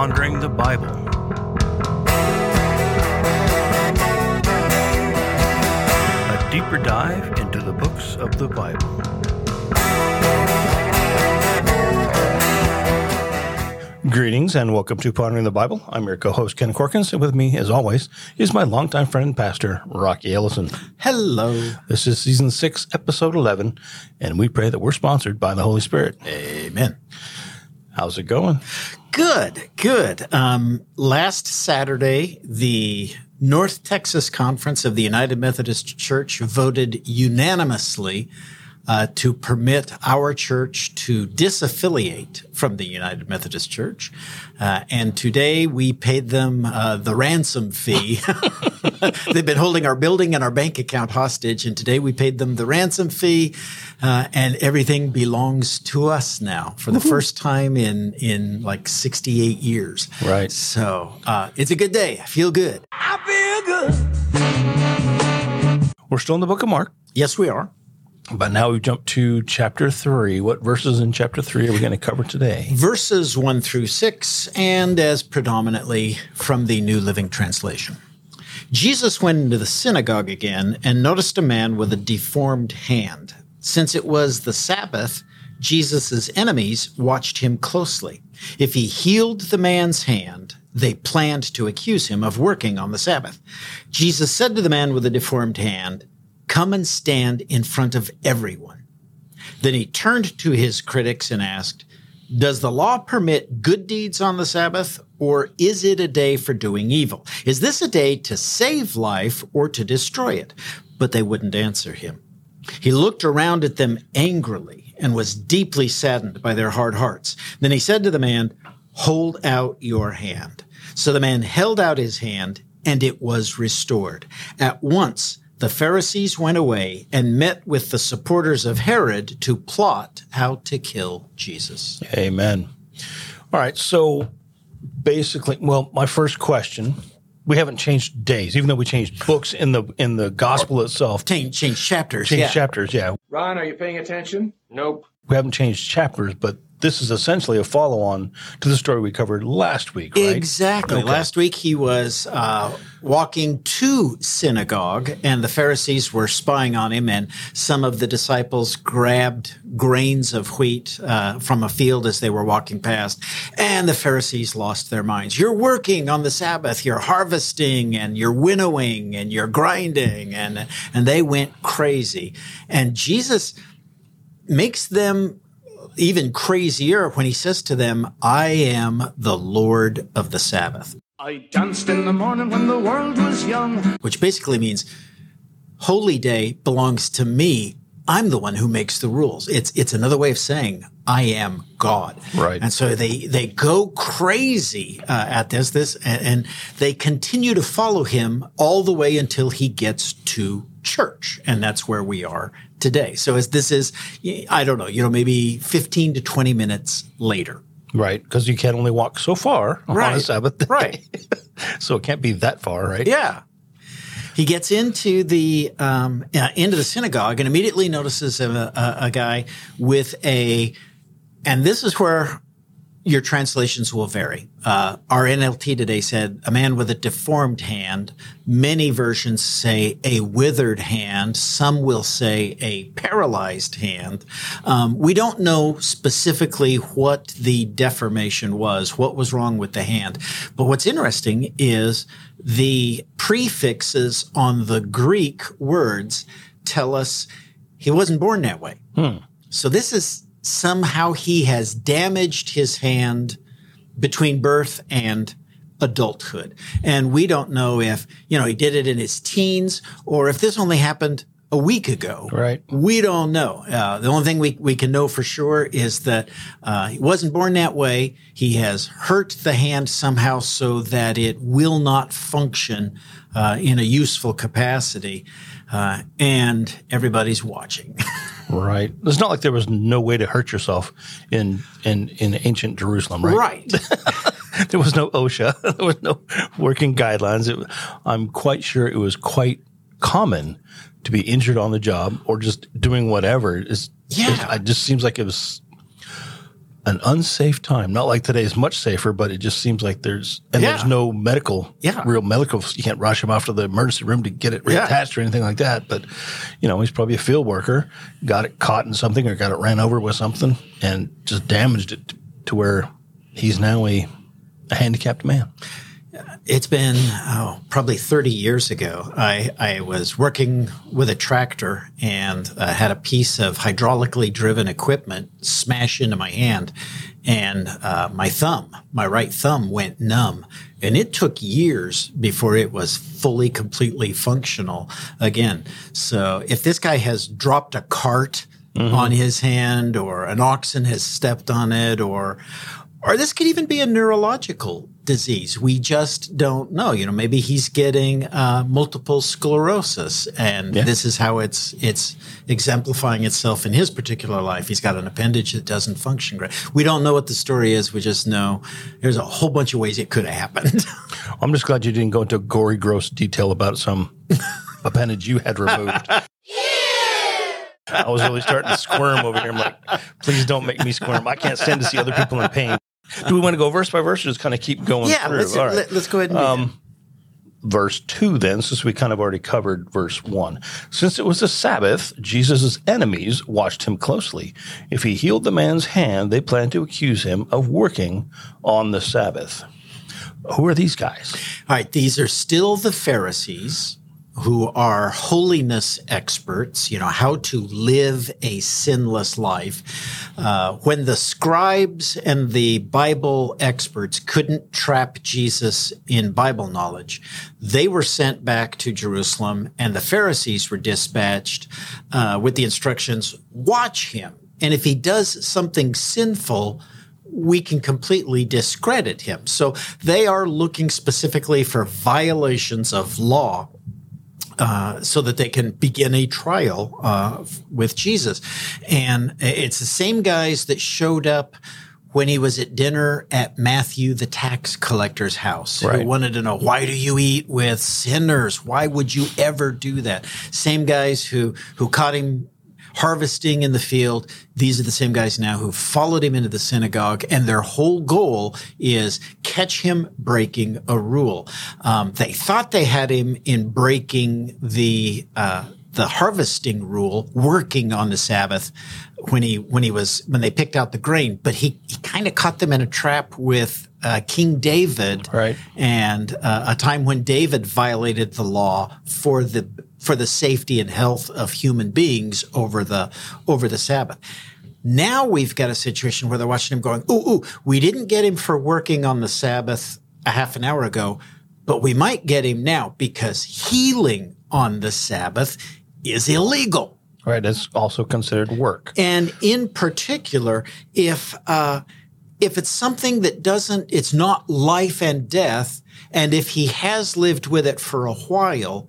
Pondering the Bible. A deeper dive into the books of the Bible. Greetings and welcome to Pondering the Bible. I'm your co-host Ken Corkins, and with me, as always, is my longtime friend and pastor Rocky Ellison. Hello. This is season six, episode eleven, and we pray that we're sponsored by the Holy Spirit. Amen. How's it going? Good, good. Um, last Saturday, the North Texas Conference of the United Methodist Church voted unanimously uh, to permit our church to disaffiliate from the United Methodist Church. Uh, and today we paid them uh, the ransom fee. They've been holding our building and our bank account hostage, and today we paid them the ransom fee, uh, and everything belongs to us now for the first time in in like 68 years. Right. So uh, it's a good day. I feel good. I feel good. We're still in the book of Mark. Yes, we are. But now we've jumped to chapter three. What verses in chapter three are we going to cover today? Verses one through six, and as predominantly from the New Living Translation. Jesus went into the synagogue again and noticed a man with a deformed hand. Since it was the Sabbath, Jesus' enemies watched him closely. If he healed the man's hand, they planned to accuse him of working on the Sabbath. Jesus said to the man with the deformed hand, Come and stand in front of everyone. Then he turned to his critics and asked, Does the law permit good deeds on the Sabbath, or is it a day for doing evil? Is this a day to save life or to destroy it? But they wouldn't answer him. He looked around at them angrily and was deeply saddened by their hard hearts. Then he said to the man, Hold out your hand. So the man held out his hand, and it was restored. At once, the Pharisees went away and met with the supporters of Herod to plot how to kill Jesus. Amen. All right. So basically, well, my first question. We haven't changed days, even though we changed books in the in the gospel itself. Change, change chapters. Change yeah. chapters, yeah. Ron, are you paying attention? Nope. We haven't changed chapters, but this is essentially a follow on to the story we covered last week, right? Exactly. Okay. Last week he was uh, walking to synagogue, and the Pharisees were spying on him. And some of the disciples grabbed grains of wheat uh, from a field as they were walking past, and the Pharisees lost their minds. You're working on the Sabbath. You're harvesting, and you're winnowing, and you're grinding, and and they went crazy. And Jesus makes them even crazier when he says to them, I am the Lord of the Sabbath, I danced in the morning when the world was young. which basically means holy day belongs to me. I'm the one who makes the rules. It's it's another way of saying I am God. Right. And so they they go crazy uh, at this this and, and they continue to follow him all the way until he gets to church, and that's where we are today. So as this is, I don't know, you know, maybe 15 to 20 minutes later. Right, because you can only walk so far right. on a Sabbath day. Right. so it can't be that far, right? Yeah. He gets into the um, uh, into the synagogue and immediately notices a, a, a guy with a, and this is where your translations will vary. Uh, our NLT today said a man with a deformed hand. Many versions say a withered hand. Some will say a paralyzed hand. Um, we don't know specifically what the deformation was, what was wrong with the hand. But what's interesting is the prefixes on the Greek words tell us he wasn't born that way. So this is somehow he has damaged his hand between birth and adulthood. And we don't know if, you know, he did it in his teens or if this only happened a week ago. Right. We don't know. Uh, the only thing we, we can know for sure is that uh, he wasn't born that way. He has hurt the hand somehow so that it will not function uh, in a useful capacity. Uh, and everybody's watching. Right. It's not like there was no way to hurt yourself in in in ancient Jerusalem, right? right. There was no OSHA. There was no working guidelines. It, I'm quite sure it was quite common to be injured on the job or just doing whatever. It's, Yeah. it, it just seems like it was an unsafe time. Not like today is much safer, but it just seems like there's and Yeah. there's no medical, Yeah. real medical. You can't rush him off to the emergency room to get it Yeah. reattached or anything like that. But you know, he's probably a field worker, got it caught in something or got it ran over with something, and just damaged it to where he's now a, a handicapped man. It's been oh, probably 30 years ago. I, I was working with a tractor and uh, had a piece of hydraulically driven equipment smash into my hand. And uh, my thumb, my right thumb went numb. And it took years before it was fully, completely functional again. So if this guy has dropped a cart on his hand or an oxen has stepped on it or or this could even be a neurological disease. We just don't know. You know, maybe he's getting uh, multiple sclerosis, and this is how it's it's exemplifying itself in his particular life. He's got an appendage that doesn't function great. We don't know what the story is. We just know there's a whole bunch of ways it could have happened. I'm just glad you didn't go into gory, gross detail about some appendage you had removed. I was really starting to squirm over here. I'm like, please don't make me squirm. I can't stand to see other people in pain. Do we want to go verse by verse or just kind of keep going yeah, through? let's, All right. let, us go ahead and do um, that. verse 2 then since we kind of already covered verse 1 since it was the sabbath jesus' enemies watched him closely if he healed the man's hand they planned to accuse him of working on the sabbath who are these guys All right, these are still the Pharisees who are holiness experts, you know, how to live a sinless life. Uh, when the scribes and the Bible experts couldn't trap Jesus in Bible knowledge, they were sent back to Jerusalem, and the Pharisees were dispatched uh, with the instructions watch him. And if he does something sinful, we can completely discredit him. So they are looking specifically for violations of law uh, so that they can begin a trial uh, with Jesus. And it's the same guys that showed up when he was at dinner at Matthew the tax collector's house Right. who wanted to know why do you eat with sinners why would you ever do that same guys who who caught him harvesting in the field these are the same guys now who followed him into the synagogue and their whole goal is catch him breaking a rule um, they thought they had him in breaking the uh, the harvesting rule working on the sabbath when he when he was when they picked out the grain but he, he kind of caught them in a trap with uh, king david Right. and uh, a time when David violated the law for the for the safety and health of human beings over the over the Sabbath. Now we've got a situation where they're watching him going, "Ooh, ooh, we didn't get him for working on the Sabbath a half an hour ago, but we might get him now because healing on the Sabbath is illegal." right it's also considered work And in particular, if uh, if it's something that doesn't, it's not life and death, and if he has lived with it for a while,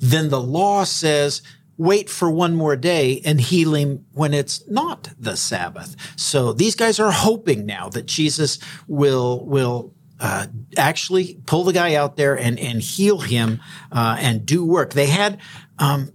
then the law says wait for one more day and heal him when it's not the Sabbath. So these guys are hoping now that Jesus will will uh, actually pull the guy out there and and heal him uh, and do work. They had um,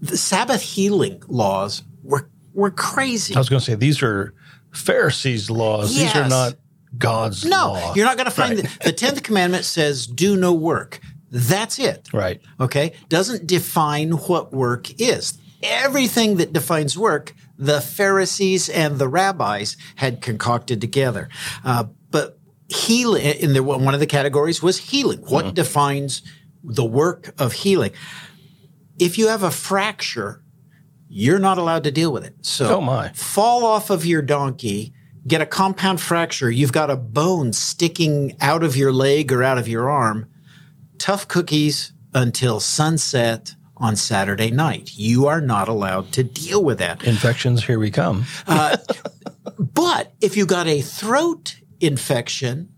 the Sabbath healing laws were were crazy. i was going to say these are pharisees laws these are not god's No, law you're not going to find Right. the, the tenth commandment says do no work. That's it. right Okay, doesn't define what work is. Everything that defines work, the Pharisees and the rabbis had concocted together. Uh, but healing, in the, one of the categories was healing. What defines the work of healing? If you have a fracture, you're not allowed to deal with it. So Oh, my. fall off of your donkey, get a compound fracture, you've got a bone sticking out of your leg or out of your arm, tough cookies until sunset on Saturday night. You are not allowed to deal with that. infections here we come But if you got a throat infection,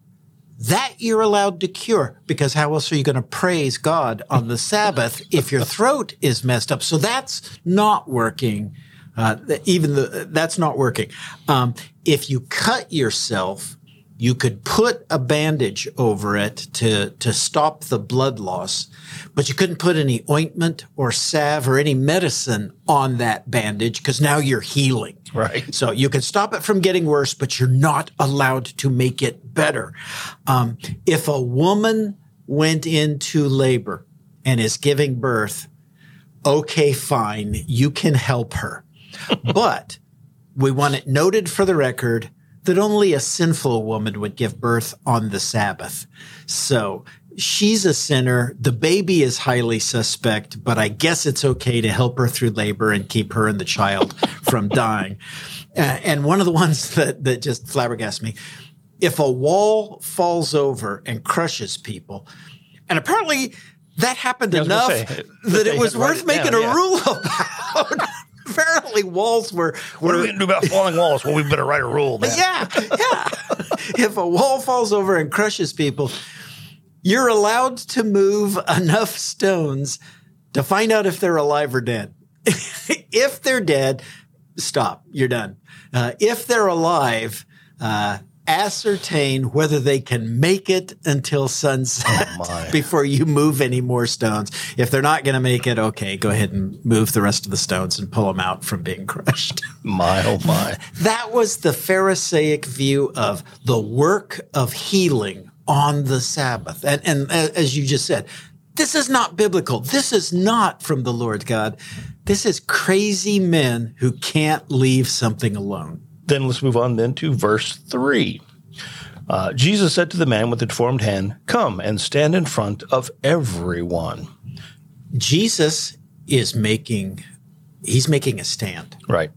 that you're allowed to cure because how else are you going to praise God on the Sabbath if your throat is messed up? So that's not working. Uh, even the that's not working. Um, if you cut yourself, You could put a bandage over it to, to stop the blood loss, but you couldn't put any ointment or salve or any medicine on that bandage because now you're healing. Right. So you can stop it from getting worse, but you're not allowed to make it better. Um, if a woman went into labor and is giving birth, okay, fine, you can help her. but we want it noted for the record that only a sinful woman would give birth on the Sabbath. So she's a sinner. The baby is highly suspect, but I guess it's okay to help her through labor and keep her and the child from dying. Uh, and one of the ones that, that just flabbergasts me, if a wall falls over and crushes people, and apparently that happened I was gonna enough say, that they it was had to write worth it making down, a yeah. rule about. Apparently walls were, What are we going to do about falling walls? Well, we better write a rule, man. yeah, yeah. if a wall falls over and crushes people, you're allowed to move enough stones to find out if they're alive or dead. if they're dead, stop. You're done. Uh, if they're alive, uh, ascertain whether they can make it until sunset Oh, before you move any more stones. If they're not going to make it, okay, go ahead and move the rest of the stones and pull them out from being crushed. My, oh, my. That was the Pharisaic view of the work of healing on the Sabbath. And, and uh, as you just said, this is not biblical. This is not from the Lord God. This is crazy men who can't leave something alone. Then let's move on then to verse 3. Uh, Jesus said to the man with the deformed hand, Come and stand in front of everyone. Jesus is making, he's making a stand. Right.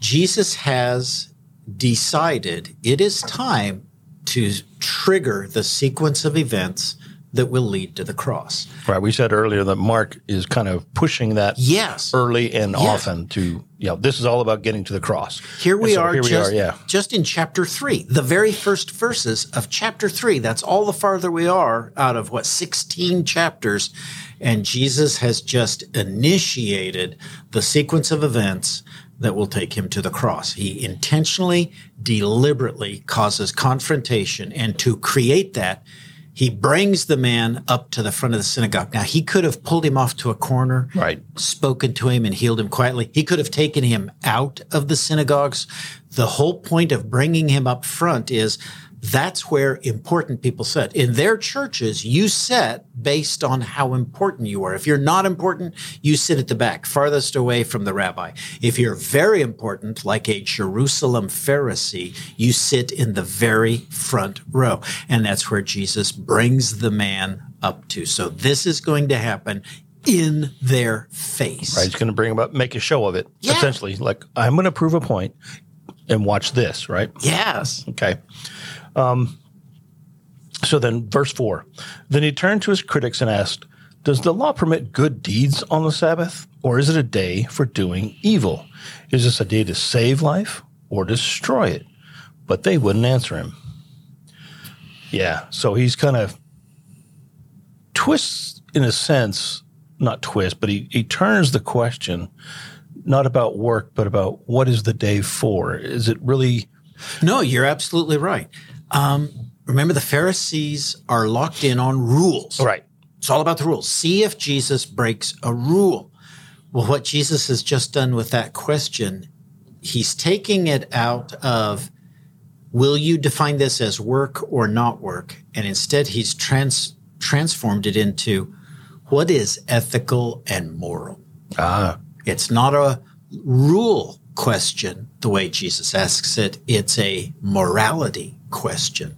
Jesus has decided it is time to trigger the sequence of events that will lead to the cross. Right. We said earlier that Mark is kind of pushing that Yes. early and often to, you know, this is all about getting to the cross. Here we so are, Here we just, are, yeah. just in chapter three, the very first verses of chapter three. That's all the farther we are out of what, 16 chapters. And Jesus has just initiated the sequence of events that will take him to the cross. He intentionally, deliberately causes confrontation. And to create that, he brings the man up to the front of the synagogue. Now, he could have pulled him off to a corner Right. spoken to him and healed him quietly. He could have taken him out of the synagogues. The whole point of bringing him up front is that's where important people sit. In their churches, you sit based on how important you are. If you're not important, you sit at the back, farthest away from the rabbi. If you're very important, like a Jerusalem Pharisee, you sit in the very front row. And that's where Jesus brings the man up to. So this is going to happen in their face. Right. He's going to bring about, make a show of it. Yeah. Essentially, like, I'm going to prove a point and watch this, right? Yes. Okay. Um, so then, verse 4 Then he turned to his critics and asked, Does the law permit good deeds on the Sabbath, or is it a day for doing evil? Is this a day to save life or destroy it? But they wouldn't answer him. Yeah. So he's kind of twists, in a sense, not twist, but he, he turns the question not about work, but about what is the day for? Is it really. No, you're absolutely right. Um, remember, the Pharisees are locked in on rules. Right. It's all about the rules. See if Jesus breaks a rule. Well, what Jesus has just done with that question, he's taking it out of will you define this as work or not work? And instead, he's trans- transformed it into what is ethical and moral. Ah, It's not a rule question the way Jesus asks it, it's a morality question.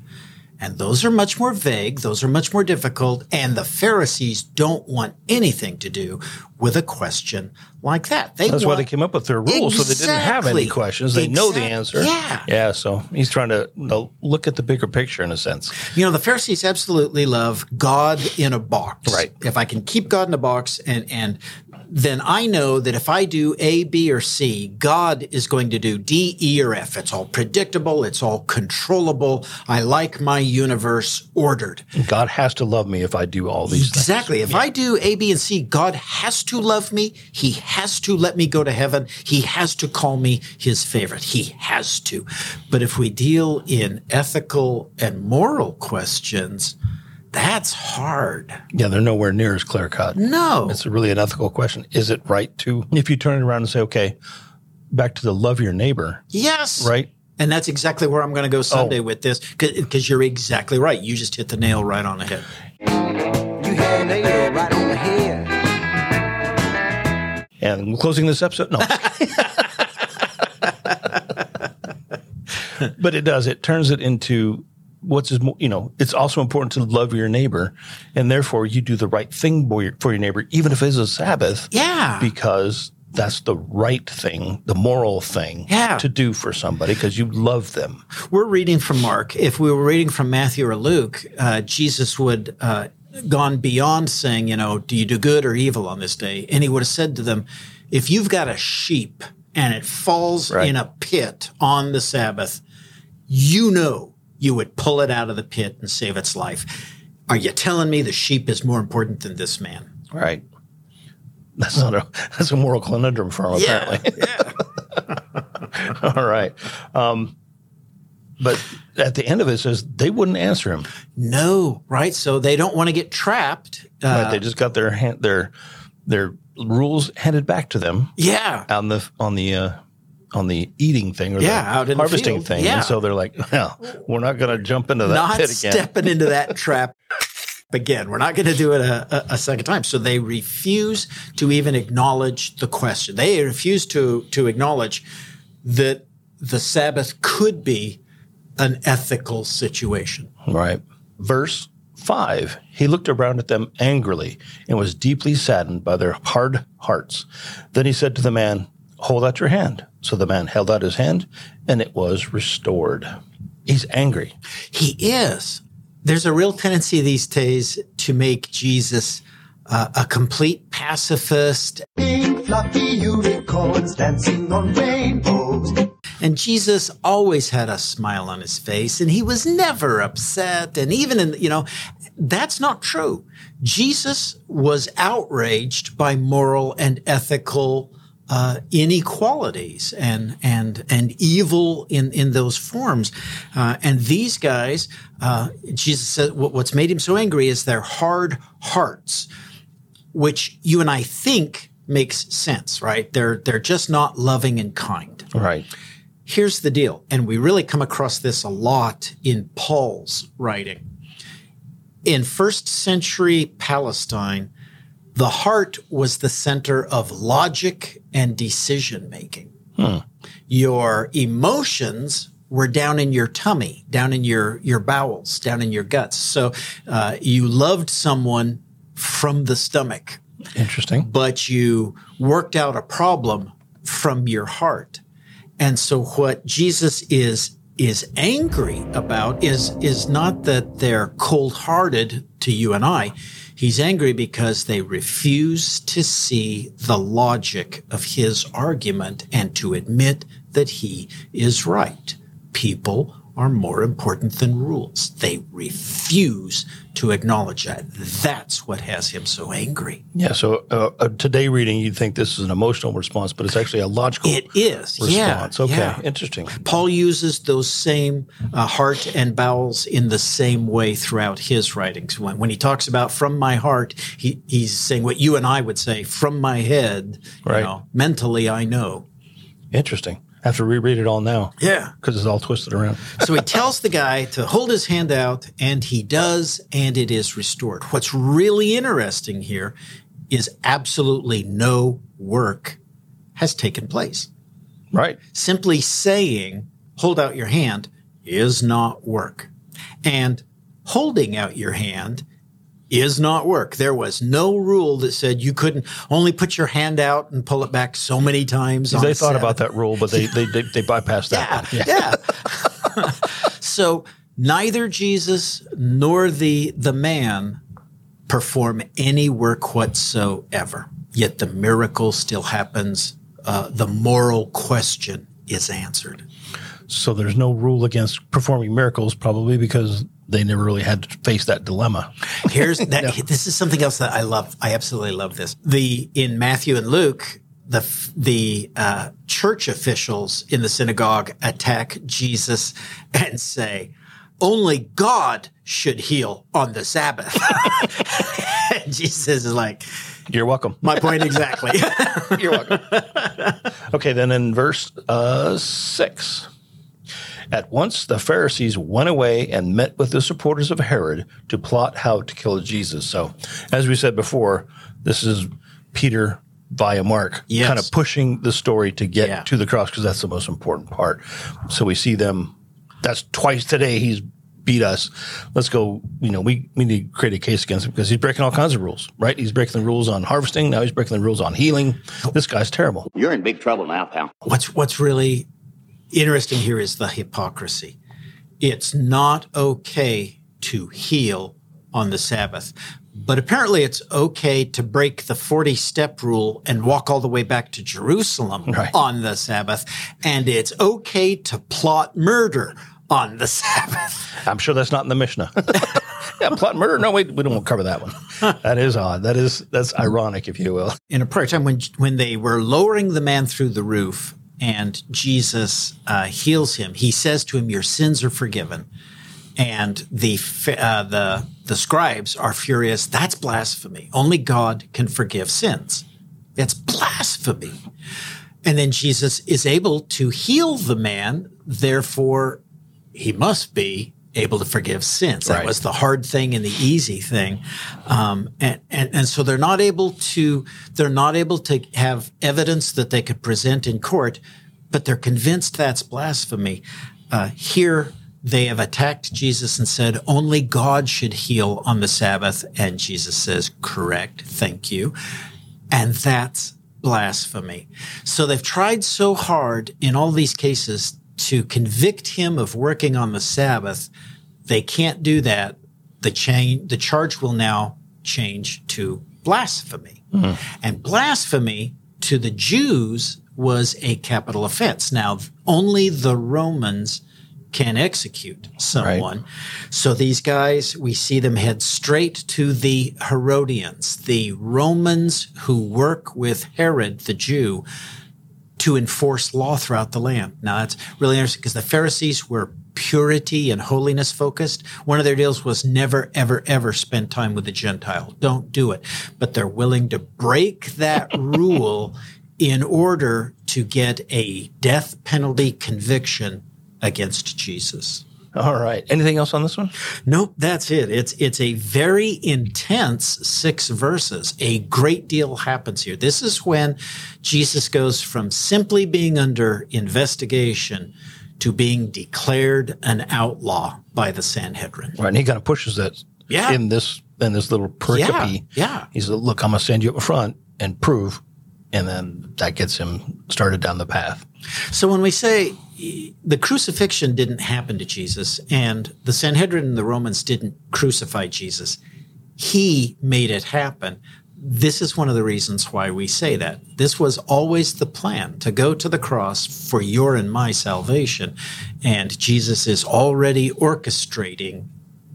And those are much more vague, those are much more difficult, and the Pharisees don't want anything to do with a question like that. They That's why they came up with their rules, so they didn't have any questions. They know the answer. yeah. Yeah. So he's trying to you know, look at the bigger picture in a sense. You know, the Pharisees absolutely love God in a box. Right. If I can keep God in a box and and then I know that if I do A, B, or C, God is going to do D, E, or F. It's all predictable. It's all controllable. I like my universe ordered. God has to love me if I do all these things. Exactly. If I do A, B, and C, God has to love me. He has to let me go to heaven. He has to call me his favorite. He has to. But if we deal in ethical and moral questions, that's hard. Yeah, they're nowhere near as clear cut. No. It's really an ethical question. Is it right to, if you turn it around and say, okay, back to the love your neighbor, yes. right? And that's exactly where I'm going to go Sunday oh. with this because you're exactly right. You just hit the nail right on the head. You hit a nail right on the head. And closing this episode, no. but it does. It turns it into what's is you know. It's also important to love your neighbor, and therefore you do the right thing for your, for your neighbor, even if it's a Sabbath. Yeah. because that's the right thing, the moral thing Yeah. to do for somebody because you love them. We're reading from Mark. If we were reading from Matthew or Luke, uh, Jesus would uh, gone beyond saying, you know, do you do good or evil on this day? And he would have said to them, if you've got a sheep and it falls Right. in a pit on the Sabbath, you know you would pull it out of the pit and save its life. Are you telling me the sheep is more important than this man? Right. That's not a that's a moral conundrum for him, apparently. yeah. All right. Um, but at the end of it, it says they wouldn't answer him. No, right? So they don't want to get trapped. Uh, Right? They just got their hand, their their rules handed back to them yeah. on the on the uh, on the eating thing or Yeah, the out in harvesting field. thing. Yeah. And so they're like, well, we're not going to jump into that not pit again. stepping into that trap again. We're not going to do it a, a, a second time. So they refuse to even acknowledge the question. They refuse to to acknowledge that the Sabbath could be an ethical situation. Right. Verse 5 He looked around at them angrily and was deeply saddened by their hard hearts. Then he said to the man, Hold out your hand. So the man held out his hand and it was restored. He's angry. He is. There's a real tendency these days to make Jesus uh, a complete pacifist Pink fluffy unicorns dancing on rainbows. And Jesus always had a smile on his face and he was never upset. And even in, you know, that's not true. Jesus was outraged by moral and ethical uh, inequalities and and and evil in in those forms, uh, and these guys, uh, Jesus said, what's made him so angry is their hard hearts, which you and I think makes sense, right? They're they're just not loving and kind. Right. Here's the deal, and we really come across this a lot in Paul's writing. In first century Palestine, the heart was the center of logic and decision making. Your emotions were down in your tummy, down in your, your bowels, down in your guts. So uh, you loved someone from the stomach Interesting. but you worked out a problem from your heart. And so what Jesus is is angry about is is not that they're cold-hearted to you and I. He's angry because they refuse to see the logic of his argument and to admit that he is right. People are more important than rules. They refuse to acknowledge that. That's what has him so angry. Yeah. So uh, uh, today reading, you'd think this is an emotional response, but it's actually a logical It is. Yeah. response. Okay. yeah. Interesting. Paul uses those same uh, heart and bowels in the same way throughout his writings. When, when he talks about from my heart, he, he's saying what you and I would say from my head. You Right. know, mentally, I know. Interesting. I have to reread it all now. Yeah. Because it's all twisted around. So he tells the guy to hold his hand out, and he does, and it is restored. What's really interesting here is absolutely no work has taken place. Right. simply saying, hold out your hand is not work. And holding out your hand is not work. There was no rule that said you couldn't only put your hand out and pull it back so many times. on They thought Sabbath. about that rule, but they they, they, they bypassed that Yeah, one. yeah. so neither Jesus nor the the man perform any work whatsoever. yet the miracle still happens. Uh, the moral question is answered. So there's no rule against performing miracles, probably because they never really had to face that dilemma. Here's that. This is something else that I love. I absolutely love this. The in Matthew and Luke, the the uh, church officials in the synagogue attack Jesus and say, "Only God should heal on the Sabbath." and Jesus is like, You're welcome. "My point exactly." You're welcome. okay, then in verse uh, six. At once the Pharisees went away and met with the supporters of Herod to plot how to kill Jesus. So, as we said before, this is Peter via Mark, Yes. kind of pushing the story to get Yeah. to the cross because that's the most important part. So we see them. That's twice today he's beat us. Let's go. You know, we we need to create a case against him because he's breaking all kinds of rules. Right? He's breaking the rules on harvesting. Now he's breaking the rules on healing. This guy's terrible. You're in big trouble now, pal. what's what's really interesting here is the hypocrisy. It's not okay to heal on the Sabbath, but apparently it's okay to break the 40 step rule and walk all the way back to Jerusalem Right. on the Sabbath. And it's okay to plot murder on the Sabbath. I'm sure that's not in the Mishnah. yeah, plot murder. No, wait, we don't cover that one. That is odd. That is that's ironic, if you will. in a prior time when when they were lowering the man through the roof and Jesus uh, heals him, he says to him, "Your sins are forgiven." And the uh, the the scribes are furious. That's blasphemy. Only God can forgive sins. It's blasphemy. And then Jesus is able to heal the man. Therefore, he must be able to forgive sins. That Right. was the hard thing and the easy thing. Um, and, and, and so they're not able to, they're not able to have evidence that they could present in court, but they're convinced that's blasphemy. Uh, here, they have attacked Jesus and said, only God should heal on the Sabbath. And Jesus says, correct. Thank you. And that's blasphemy. So they've tried so hard in all these cases to convict him of working on the Sabbath. They can't do that. The chain, the charge will now change to blasphemy. Hmm. And blasphemy to the Jews was a capital offense. Now, only the Romans can execute someone. So these guys, we see them head straight to the Herodians, the Romans who work with Herod the Jew to enforce law throughout the land. Now that's really interesting because the Pharisees were purity and holiness focused. One of their deals was never, ever, ever spend time with a Gentile. Don't do it. But they're willing to break that rule in order to get a death penalty conviction against Jesus. All right. Anything else on this one? Nope, that's it. It's it's a very intense six verses. A great deal happens here. This is when Jesus goes from simply being under investigation to being declared an outlaw by the Sanhedrin. Right. And he kind of pushes that Yeah. in this in this little pericope. yeah. He said, Look, I'm gonna send you up front and prove. And then that gets him started down the path. So when we say the crucifixion didn't happen to Jesus and the Sanhedrin and the Romans didn't crucify Jesus, he made it happen. This is one of the reasons why we say that. This was always the plan to go to the cross for your and my salvation. And Jesus is already orchestrating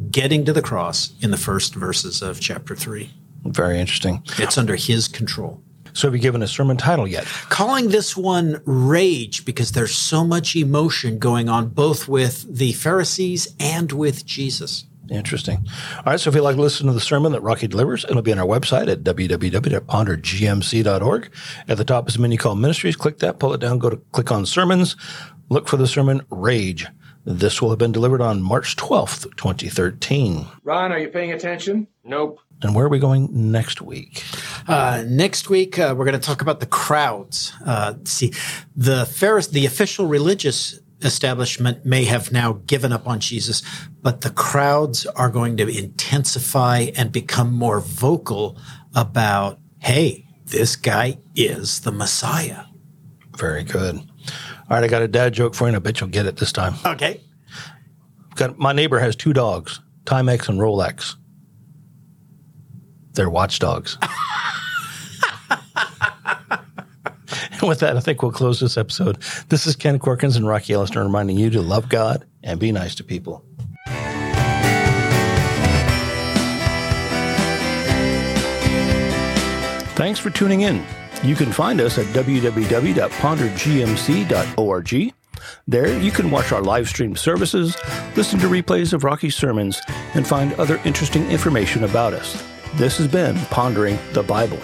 getting to the cross in the first verses of chapter three. Very interesting. It's under his control So have you given a sermon title yet? calling this one rage because there's so much emotion going on both with the Pharisees and with Jesus. Interesting. All right. So if you'd like to listen to the sermon that Rocky delivers, it'll be on our website at www.pondergmc.org. At the top is a menu called Ministries. Click that, pull it down, go to click on sermons, look for the sermon Rage. This will have been delivered on March 12th, 2013. Ron, are you paying attention? Nope. And where are we going next week? Uh, next week, uh, we're going to talk about the crowds. Uh, see, the Pharis- the official religious establishment may have now given up on Jesus, but the crowds are going to intensify and become more vocal about, hey, this guy is the Messiah. Very good. All right. I got a dad joke for you, and I bet you'll get it this time. Okay. Got, my neighbor has two dogs, Timex and Rolex. They're watchdogs. And with that, I think we'll close this episode. This is Ken Corkins and Rocky Ellison reminding you to love God and be nice to people. Thanks for tuning in. You can find us at www.pondergmc.org. There, you can watch our live stream services, listen to replays of Rocky's sermons, and find other interesting information about us. This has been Pondering the Bible.